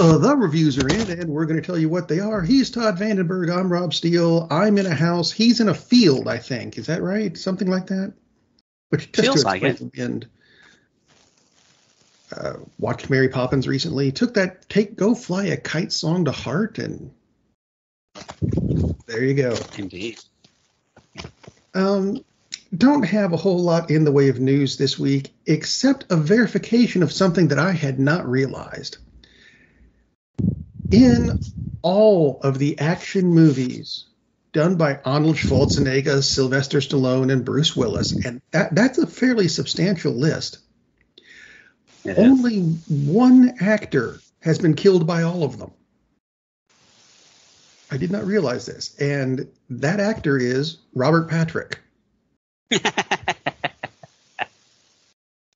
Uh, the reviews are in, and we're going to tell you what they are. He's Todd Vandenberg. I'm Rob Steele. I'm in a house. He's in a field, I think. Is that right? Something like that? Which just Feels like the end. Uh, watched Mary Poppins recently. Took that "Take Go Fly a Kite" song to heart, and there you go. Indeed. Um, don't have a whole lot in the way of news this week, except a verification of something that I had not realized. In all of the action movies done by Arnold Schwarzenegger, Sylvester Stallone, and Bruce Willis, and that, that's a fairly substantial list, It is. only one actor has been killed by all of them. I did not realize this. And that actor is Robert Patrick.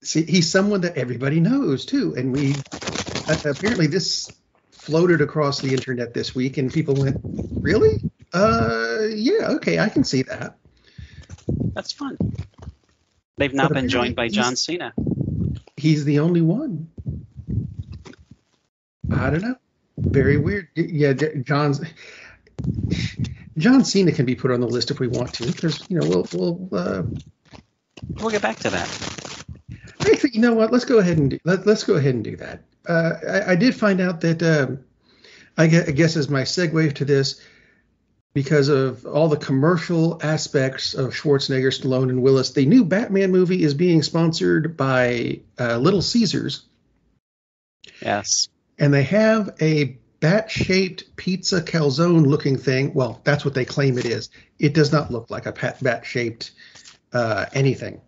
See, he's someone that everybody knows too, and we apparently this floated across the internet this week, and people went, "Really? Uh, yeah, okay, I can see that." That's fun. They've not But been joined by John Cena. He's the only one. I don't know. Very weird. Yeah, John's John Cena can be put on the list if we want to, because you know we'll we'll. Uh, We'll get back to that. Actually, you know what? Let's go ahead and do, let, let's go ahead and do that. Uh, I, I did find out that um, I, gue- I guess as my segue to this, because of all the commercial aspects of Schwarzenegger, Stallone, and Willis, the new Batman movie is being sponsored by uh, Little Caesars, Yes. and they have a bat-shaped pizza calzone-looking thing. Well, that's what they claim it is. It does not look like a bat-shaped uh, anything.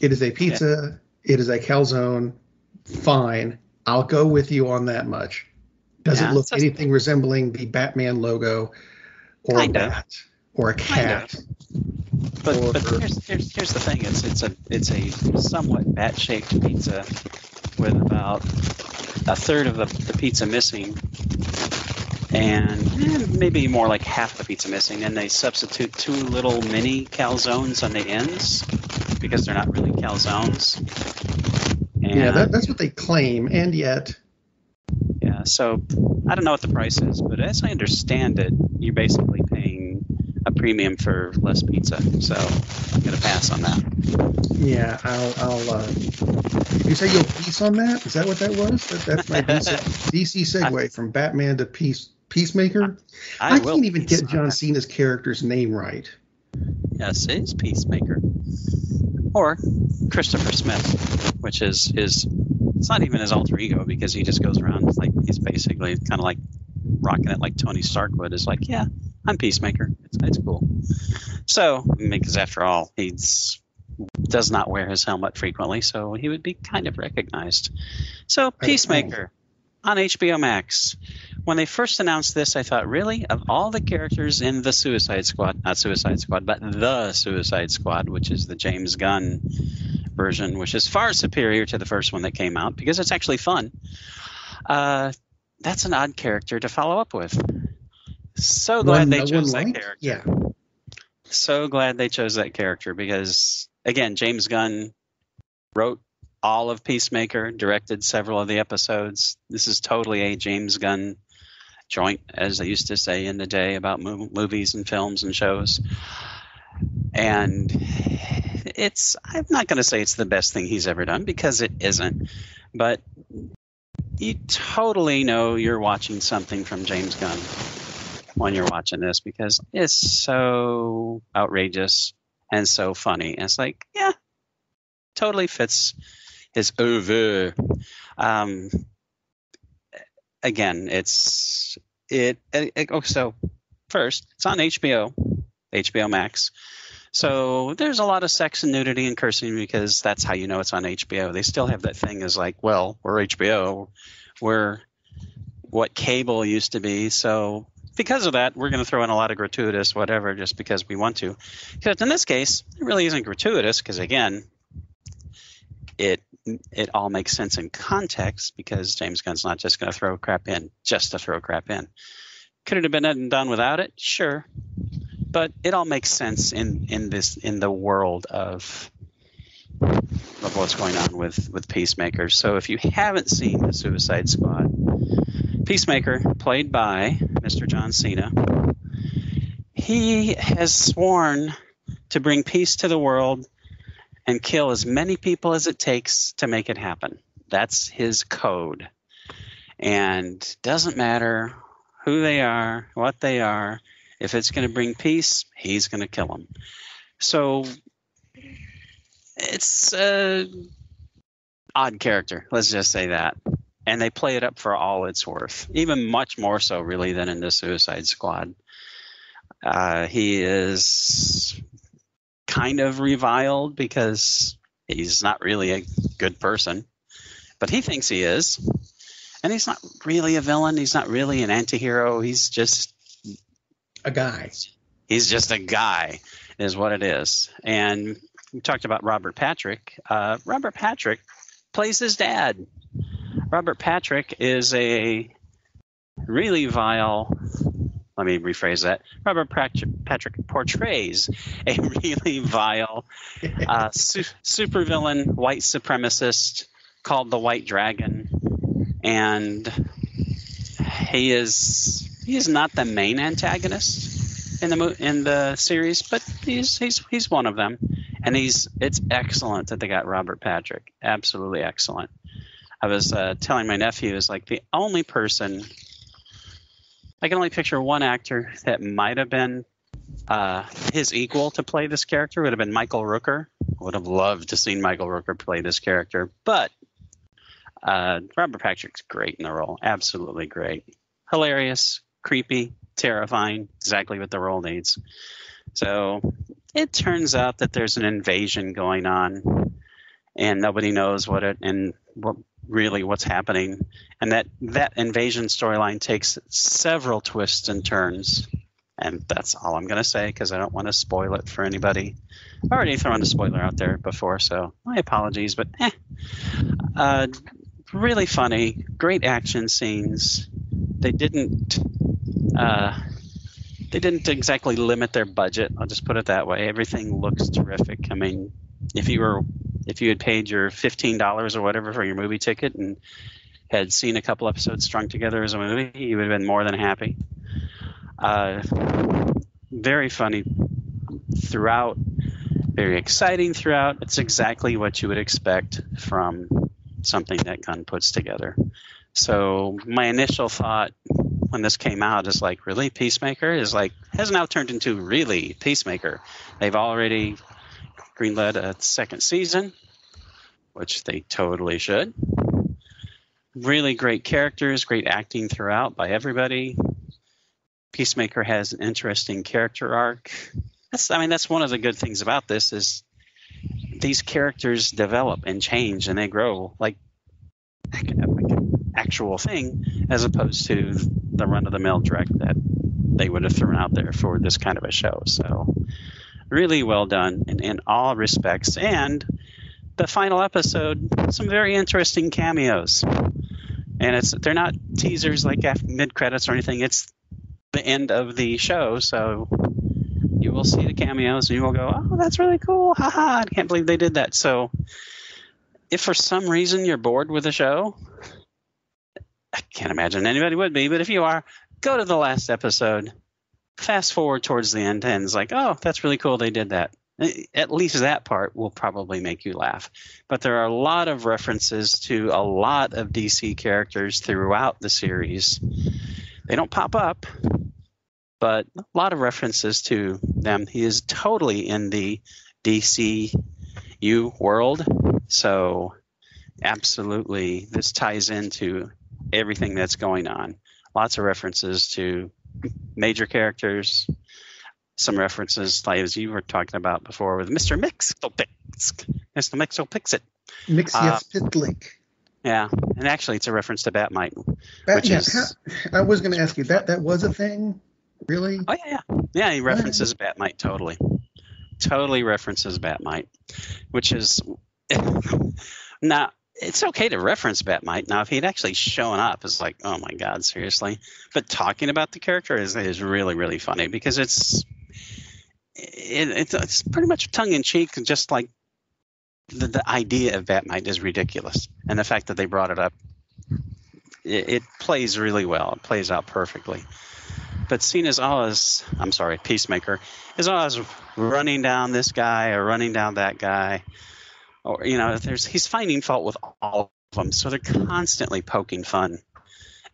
It is a pizza. It is a calzone. Fine. I'll go with you on that much. Does Yeah, it look anything resembling the Batman logo or a bat or a cat? But, Or- but here's, here's here's the thing. It's it's a it's a somewhat bat-shaped pizza with about a third of the, the pizza missing, and eh, maybe more like half the pizza missing. And they substitute two little mini calzones on the ends because they're not really calzones. And, Yeah, that, that's what they claim, and yet yeah. So I don't know what the price is, but as I understand it, you're basically paying a premium for less pizza. So I'm gonna pass on that. Yeah, I'll. I'll uh, did you say you'll piece on that? Is that what that was? That, that's my DC, DC segue from Batman to Peace Peacemaker. I, will can't even get John. Cena's character's name right. Yes, it is Peacemaker. Or Christopher Smith, which is his. It's not even his alter ego because he just goes around like he's basically kind of like rocking it like Tony Stark would. Is like, yeah, I'm Peacemaker. It's, it's cool. So because after all, he's does not wear his helmet frequently, so he would be kind of recognized. So Peacemaker on HBO Max. When they first announced this, I thought, really? Of all the characters in the Suicide Squad, not Suicide Squad, but the Suicide Squad, which is the James Gunn version, which is far superior to the first one that came out because it's actually fun. Uh, that's an odd character to follow up with. So glad One they chose that liked? character. Yeah. So glad they chose that character because, again, James Gunn wrote all of Peacemaker, directed several of the episodes. This is totally a James Gunn joint, as they used to say in the day about mo- movies and films and shows. And it's, I'm not going to say it's the best thing he's ever done because it isn't, but you totally know you're watching something from James Gunn when you're watching this because it's so outrageous and so funny. And it's like, yeah, totally fits his over. Um, again, it's it, it, oh, so first it's on HBO, HBO Max. So there's a lot of sex and nudity and cursing because that's how you know it's on HBO. They still have that thing as like, well, we're HBO, we're what cable used to be. So because of that, we're going to throw in a lot of gratuitous whatever just because we want to. Because in this case, it really isn't gratuitous because again, it it all makes sense in context because James Gunn's not just going to throw crap in just to throw crap in. Could it have been done without it? Sure, but it all makes sense in in this in the world of of what's going on with with Peacemaker. So if you haven't seen the Suicide Squad, Peacemaker, played by Mr. John Cena, he has sworn to bring peace to the world and kill as many people as it takes to make it happen. That's his code. And doesn't matter who they are, what they are, if it's going to bring peace, he's going to kill them. So it's a odd character, let's just say that. And they play it up for all it's worth, even much more so, really, than in the Suicide Squad. Uh, he is kind of reviled because he's not really a good person, but he thinks he is. And he's not really a villain. He's not really an anti-hero. He's just a guy. He's just a guy, is what it is. And we talked about Robert Patrick. Uh, Robert Patrick plays his dad. Robert Patrick is a really vile let me rephrase that. Robert Patrick portrays a really vile uh, su- supervillain white supremacist called the White Dragon, and he is he is not the main antagonist in the in the series, but he's he's he's one of them, and he's it's excellent that they got Robert Patrick. Absolutely excellent. I was uh, telling my nephew is like the only person I can only picture one actor that might have been uh, his equal to play this character would have been Michael Rooker. Would have loved to seen Michael Rooker play this character, but uh, Robert Patrick's great in the role. Absolutely great, hilarious, creepy, terrifying. Exactly what the role needs. So it turns out that there's an invasion going on, and nobody knows what it and what really what's happening, and that that invasion storyline takes several twists and turns. And that's all I'm going to say because I don't want to spoil it for anybody. I already thrown a spoiler out there before, so my apologies. But eh. Uh, really funny, great action scenes. They didn't uh, they didn't exactly limit their budget. I'll just put it that way. Everything looks terrific. I mean, if you were if you had paid your fifteen dollars or whatever for your movie ticket and had seen a couple episodes strung together as a movie, you would have been more than happy. Uh, very funny throughout, very exciting throughout. It's exactly what you would expect from something that Gunn puts together. So my initial thought when this came out is like, really, Peacemaker is like has now turned into really Peacemaker. They've already greenlit a second season, which they totally should. Really great characters, great acting throughout by everybody. Peacemaker has an interesting character arc. That's, I mean, that's one of the good things about this is these characters develop and change and they grow like, like an actual thing as opposed to the run of the mill direct that they would have thrown out there for this kind of a show. So really well done in, in all respects. And the final episode, some very interesting cameos. And it's they're not teasers like mid credits or anything. It's the end of the show, so you will see the cameos and you will go, "Oh, that's really cool! Haha! I can't believe they did that." So, if for some reason you're bored with the show, I can't imagine anybody would be, but if you are, go to the last episode fast forward towards the end and it's like, oh, that's really cool. They did that. At least that part will probably make you laugh. But there are a lot of references to a lot of DC characters throughout the series. They don't pop up, but a lot of references to them. He is totally in the DCU world. So, absolutely, this ties into everything that's going on. Lots of references to major characters, some references, like as you were talking about before, with Mr. Mxyzptlk, Mr. Mxyzptlk. Mix uh, Pitlik. Yeah, and actually, it's a reference to Bat-Mite, Bat, which yeah, is. I was going to ask you that. That was a thing, really? Oh yeah, yeah, yeah. He references Bat-Mite totally, totally references Bat-Mite, which is not it's okay to reference Bat-Mite. Now, if he'd actually shown up, it's like, oh my god, seriously. But talking about the character is is really really funny because it's it, it's, it's pretty much tongue in cheek, and just like the, the idea of Batmite is ridiculous, and the fact that they brought it up, it, it plays really well. It plays out perfectly. But seen as always, I'm sorry, Peacemaker is always running down this guy or running down that guy, or you know, there's he's finding fault with all of them. So they're constantly poking fun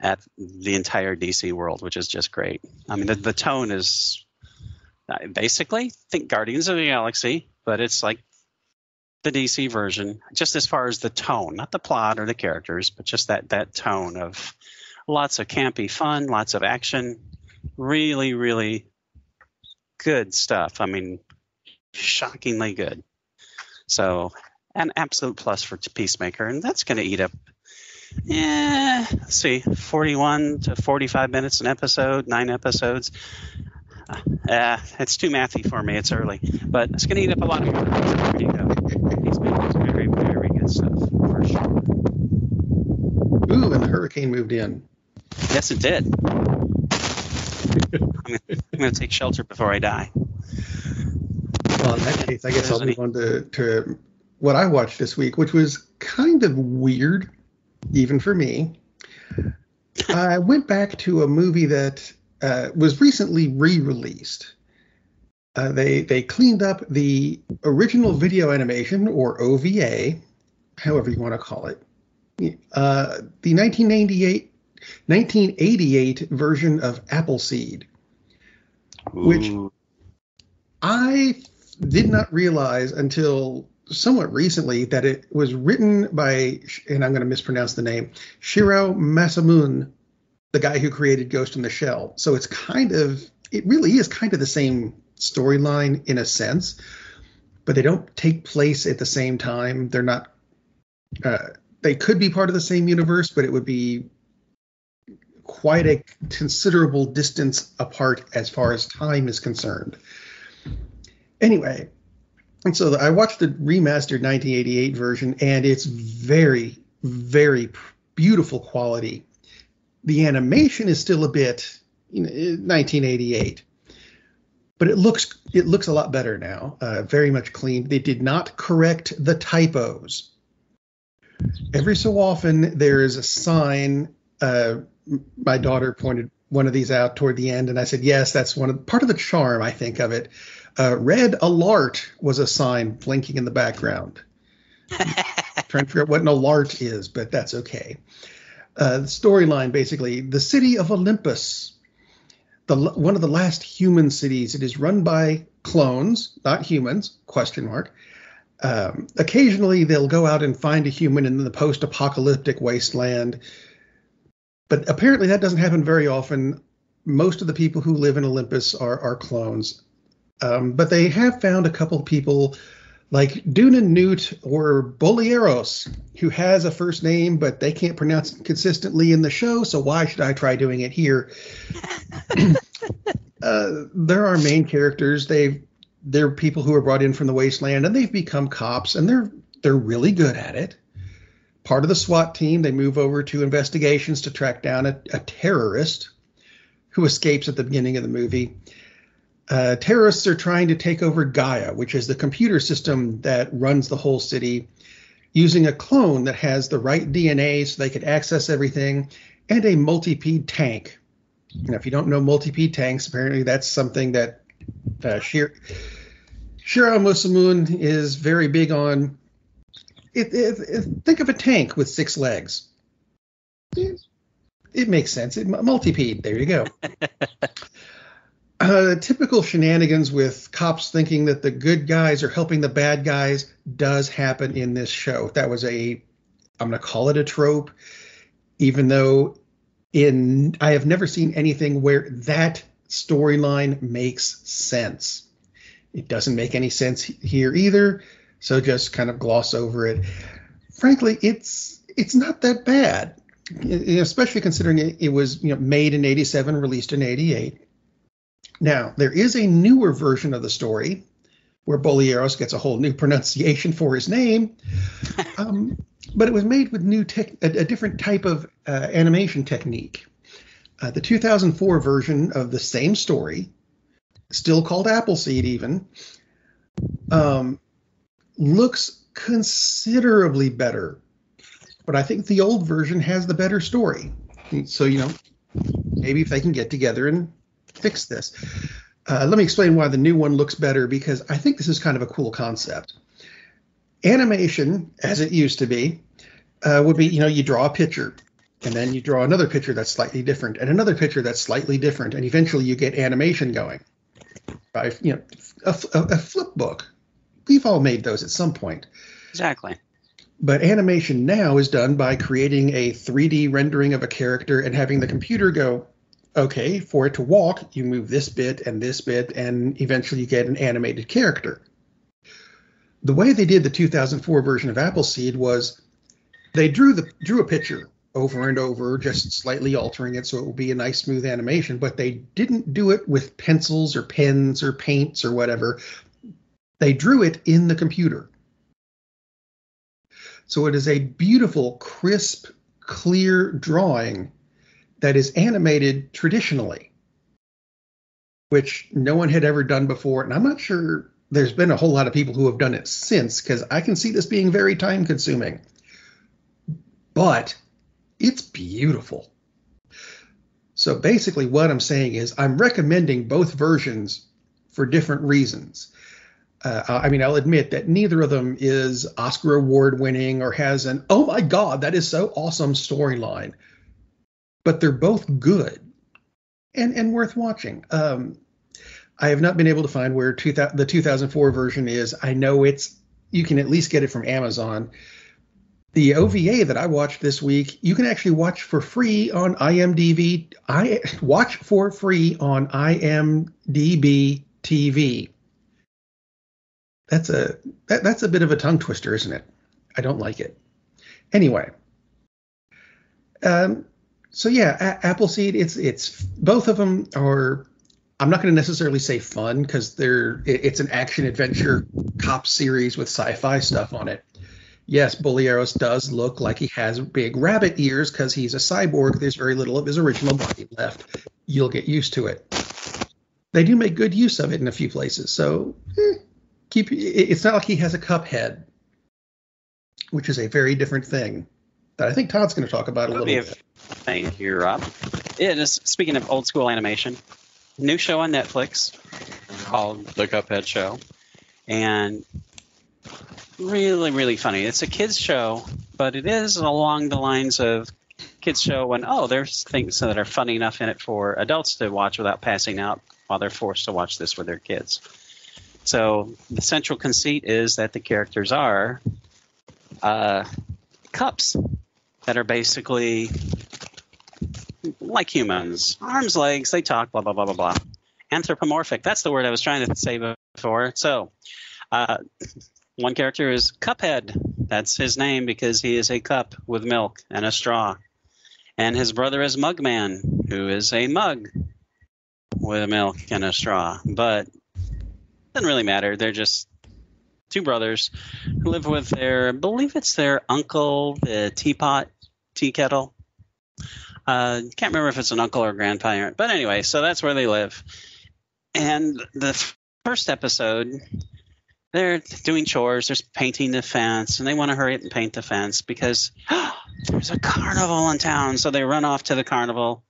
at the entire DC world, which is just great. I mean, the, the tone is basically think Guardians of the Galaxy, but it's like the DC version, just as far as the tone, not the plot or the characters, but just that that tone of lots of campy fun, lots of action, really, really good stuff. I mean, shockingly good. So, an absolute plus for Peacemaker, and that's going to eat up. Yeah, let's see, 41 to 45 minutes an episode, nine episodes. Uh, it's too mathy for me. It's early, but it's going to eat up a lot of your time. There you go. Peacemaker's very, very good stuff for sure. Ooh, and the hurricane moved in. Yes, it did. I'm going to take shelter before I die. Well, in that case, I guess I'll move on to, to what I watched this week, which was kind of weird, even for me. I went back to a movie that uh, was recently re-released. Uh, they they cleaned up the original video animation or OVA, however you want to call it. Uh, the 1998 1988 version of Appleseed, which I did not realize until somewhat recently that it was written by, and I'm going to mispronounce the name, Shirow Masamune, the guy who created Ghost in the Shell. So it's kind of, it really is kind of the same storyline in a sense, but they don't take place at the same time. They're not, uh, they could be part of the same universe, but it would be quite a considerable distance apart as far as time is concerned. Anyway, and so I watched the remastered 1988 version, and it's very, very beautiful quality. The animation is still a bit you know, 1988, but it looks it looks a lot better now. Uh, very much clean. They did not correct the typos. Every so often, there is a sign. Uh, my daughter pointed one of these out toward the end, and I said, "Yes, that's one of part of the charm, I think, of it." Uh, red alert was a sign blinking in the background. trying to figure out what an alert is, but that's okay. Uh, the storyline basically: the city of Olympus, the one of the last human cities. It is run by clones, not humans? Question mark. Um, occasionally, they'll go out and find a human in the post-apocalyptic wasteland but apparently that doesn't happen very often. Most of the people who live in Olympus are, are clones. Um, but they have found a couple people like Deunan Knute or Bolieros, who has a first name, but they can't pronounce it consistently in the show, so why should I try doing it here? uh, they're main characters. They've they're people who are brought in from the wasteland and they've become cops and they're they're really good at it part of the SWAT team. They move over to investigations to track down a, a terrorist who escapes at the beginning of the movie. Uh, terrorists are trying to take over Gaia, which is the computer system that runs the whole city, using a clone that has the right DNA so they could access everything, and a multi-pede tank. And if you don't know multi-pede tanks, apparently that's something that uh, Shir- Shirow Masamune is very big on it, it, it, think of a tank with six legs. It, it makes sense. It, multipede. There you go. uh, typical shenanigans with cops thinking that the good guys are helping the bad guys does happen in this show. That was a, I'm going to call it a trope, even though in I have never seen anything where that storyline makes sense. It doesn't make any sense here either. So just kind of gloss over it. Frankly, it's it's not that bad, especially considering it, it was you know made in '87, released in '88. Now there is a newer version of the story where Bolieros gets a whole new pronunciation for his name, um, but it was made with new tech, a, a different type of uh, animation technique. Uh, the 2004 version of the same story, still called Appleseed, even, um, looks considerably better. But I think the old version has the better story. So, you know, maybe if they can get together and fix this. Uh, let me explain why the new one looks better because I think this is kind of a cool concept. Animation, as it used to be, uh, would be you know, you draw a picture and then you draw another picture that's slightly different and another picture that's slightly different and eventually you get animation going by you know a, a, a flip book we've all made those at some point Exactly. but animation now is done by creating a 3d rendering of a character and having the computer go okay for it to walk you move this bit and this bit and eventually you get an animated character the way they did the 2004 version of appleseed was they drew the drew a picture over and over, just slightly altering it so it will be a nice smooth animation. But they didn't do it with pencils or pens or paints or whatever. They drew it in the computer. So it is a beautiful, crisp, clear drawing that is animated traditionally, which no one had ever done before. And I'm not sure there's been a whole lot of people who have done it since, because I can see this being very time consuming. But it's beautiful. So basically, what I'm saying is I'm recommending both versions for different reasons. Uh, I mean, I'll admit that neither of them is Oscar award winning or has an, oh my God, that is so awesome storyline. But they're both good and, and worth watching. Um, I have not been able to find where two, the 2004 version is. I know it's, you can at least get it from Amazon the OVA that I watched this week, you can actually watch for free on IMDb. I watch for free on IMDb TV. That's a that, that's a bit of a tongue twister, isn't it? I don't like it. Anyway, um, so yeah, a- Appleseed. It's it's both of them are. I'm not going to necessarily say fun because they're it, it's an action adventure cop series with sci-fi stuff on it yes, Bolearos does look like he has big rabbit ears because he's a cyborg. There's very little of his original body left. You'll get used to it. They do make good use of it in a few places. So eh, keep. It's not like he has a cup head, which is a very different thing that I think Todd's going to talk about a little bit. Thank you, Rob. It is speaking of old school animation, new show on Netflix called The Cuphead Show, and really, really funny. It's a kids show, but it is along the lines of kids show when oh, there's things that are funny enough in it for adults to watch without passing out while they're forced to watch this with their kids. So the central conceit is that the characters are uh, cups that are basically like humans, arms, legs, they talk, blah blah blah blah blah. Anthropomorphic. That's the word I was trying to say before. So. Uh, one character is Cuphead. That's his name because he is a cup with milk and a straw. And his brother is Mugman, who is a mug with milk and a straw. But doesn't really matter. They're just two brothers who live with their, I believe it's their uncle, the teapot, tea kettle. Uh, can't remember if it's an uncle or grandparent, but anyway, so that's where they live. And the first episode, they're doing chores, they're painting the fence, and they want to hurry up and paint the fence because oh, there's a carnival in town. So they run off to the carnival,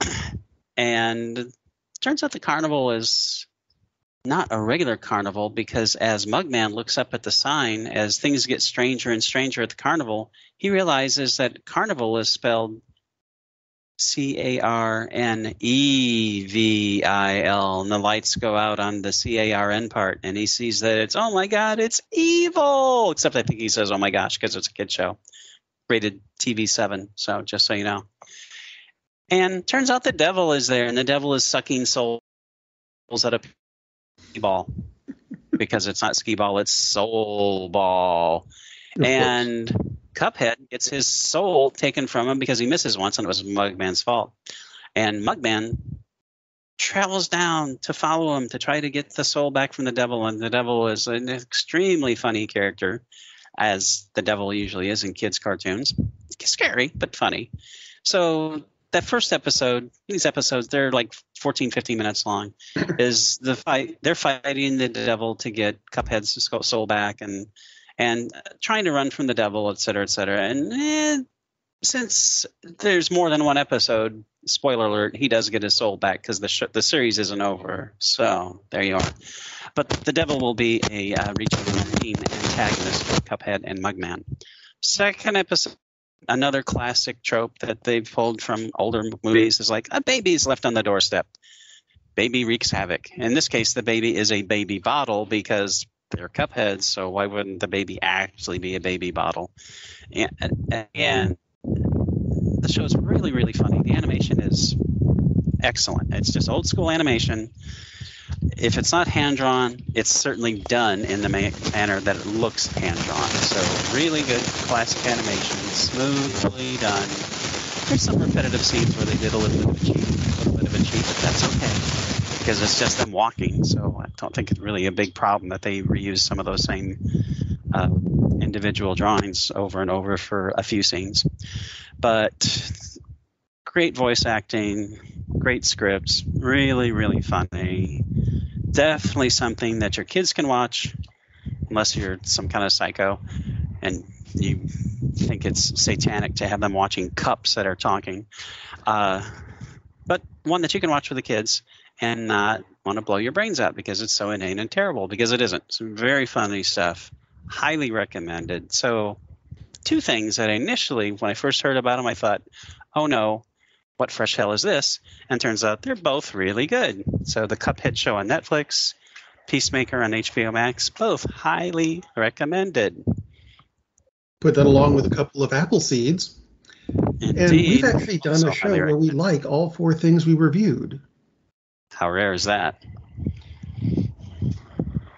and turns out the carnival is not a regular carnival because as Mugman looks up at the sign, as things get stranger and stranger at the carnival, he realizes that carnival is spelled C A R N E V I L, and the lights go out on the C A R N part, and he sees that it's oh my god, it's evil. Except I think he says oh my gosh because it's a kid show, rated TV seven. So just so you know. And turns out the devil is there, and the devil is sucking souls at ball because it's not skee ball, it's soul ball. Of and course. Cuphead gets his soul taken from him because he misses once and it was Mugman's fault. And Mugman travels down to follow him to try to get the soul back from the devil. And the devil is an extremely funny character, as the devil usually is in kids' cartoons. Scary, but funny. So that first episode, these episodes, they're like 14, 15 minutes long, is the fight. They're fighting the devil to get Cuphead's soul back, and and trying to run from the devil, et cetera, et cetera. And eh, since there's more than one episode, spoiler alert, he does get his soul back because the sh- the series isn't over. So there you are. But the devil will be a uh, antagonist for Cuphead and Mugman. Second episode, another classic trope that they've pulled from older movies is like a baby's left on the doorstep. Baby wreaks havoc. In this case, the baby is a baby bottle because they're cupheads. So why wouldn't the baby actually be a baby bottle? And, and the show is really, really funny. The animation is excellent. It's just old school animation. If it's not hand drawn, it's certainly done in the ma- manner that it looks hand drawn. So really good classic animation, smoothly done. There's some repetitive scenes where they did a little bit of a cheat, a little bit of a cheat, but that's okay because it's just them walking. So I don't think it's really a big problem that they reuse some of those same uh, individual drawings over and over for a few scenes. But great voice acting, great scripts, really, really funny. Definitely something that your kids can watch, unless you're some kind of psycho and you think it's satanic to have them watching cups that are talking. Uh, but one that you can watch with the kids and not want to blow your brains out because it's so inane and terrible because it isn't. Some very funny stuff. Highly recommended. So, two things that initially, when I first heard about them, I thought, oh no, what fresh hell is this? And turns out they're both really good. So, the Cuphead show on Netflix, Peacemaker on HBO Max, both highly recommended. Put that along with a couple of apple seeds. Indeed. And we've actually done Also a show where we like all four things we reviewed. How rare is that?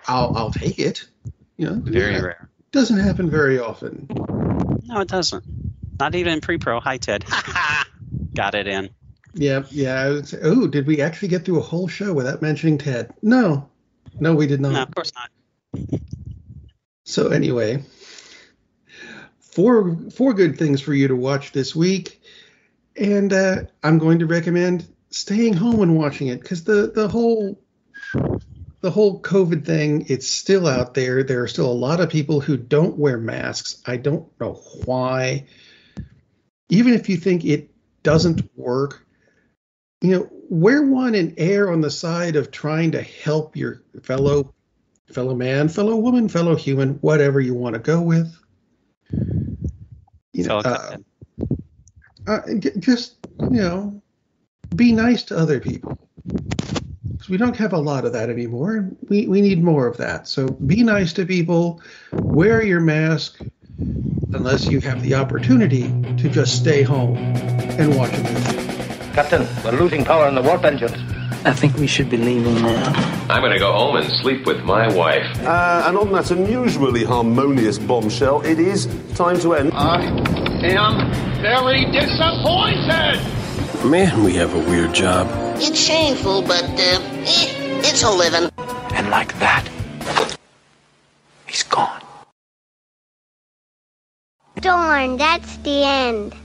I'll I'll take it. You know, Very yeah, rare. Doesn't happen very often. No, it doesn't. Not even pre-pro. Hi, Ted. Got it in. Yeah, yeah. I would say, oh, did we actually get through a whole show without mentioning Ted? No, no, we did not. No, of course not. So anyway, four four good things for you to watch this week, and uh, I'm going to recommend staying home and watching it because the the whole the whole COVID thing it's still out there. There are still a lot of people who don't wear masks. I don't know why. Even if you think it doesn't work, you know, wear one and err on the side of trying to help your fellow fellow man, fellow woman, fellow human, whatever you want to go with. You know, uh, uh, just you know, be nice to other people. 'Cause we don't have a lot of that anymore. We we need more of that. So be nice to people. Wear your mask, unless you have the opportunity to just stay home and watch a movie. Captain, we're losing power in the warp engines. I think we should be leaving now. I'm gonna go home and sleep with my wife. Uh, and on that unusually harmonious bombshell, it is time to end. I am very disappointed. Man, we have a weird job. It's shameful, but uh, eh, it's a living. And like that, he's gone. Darn, that's the end.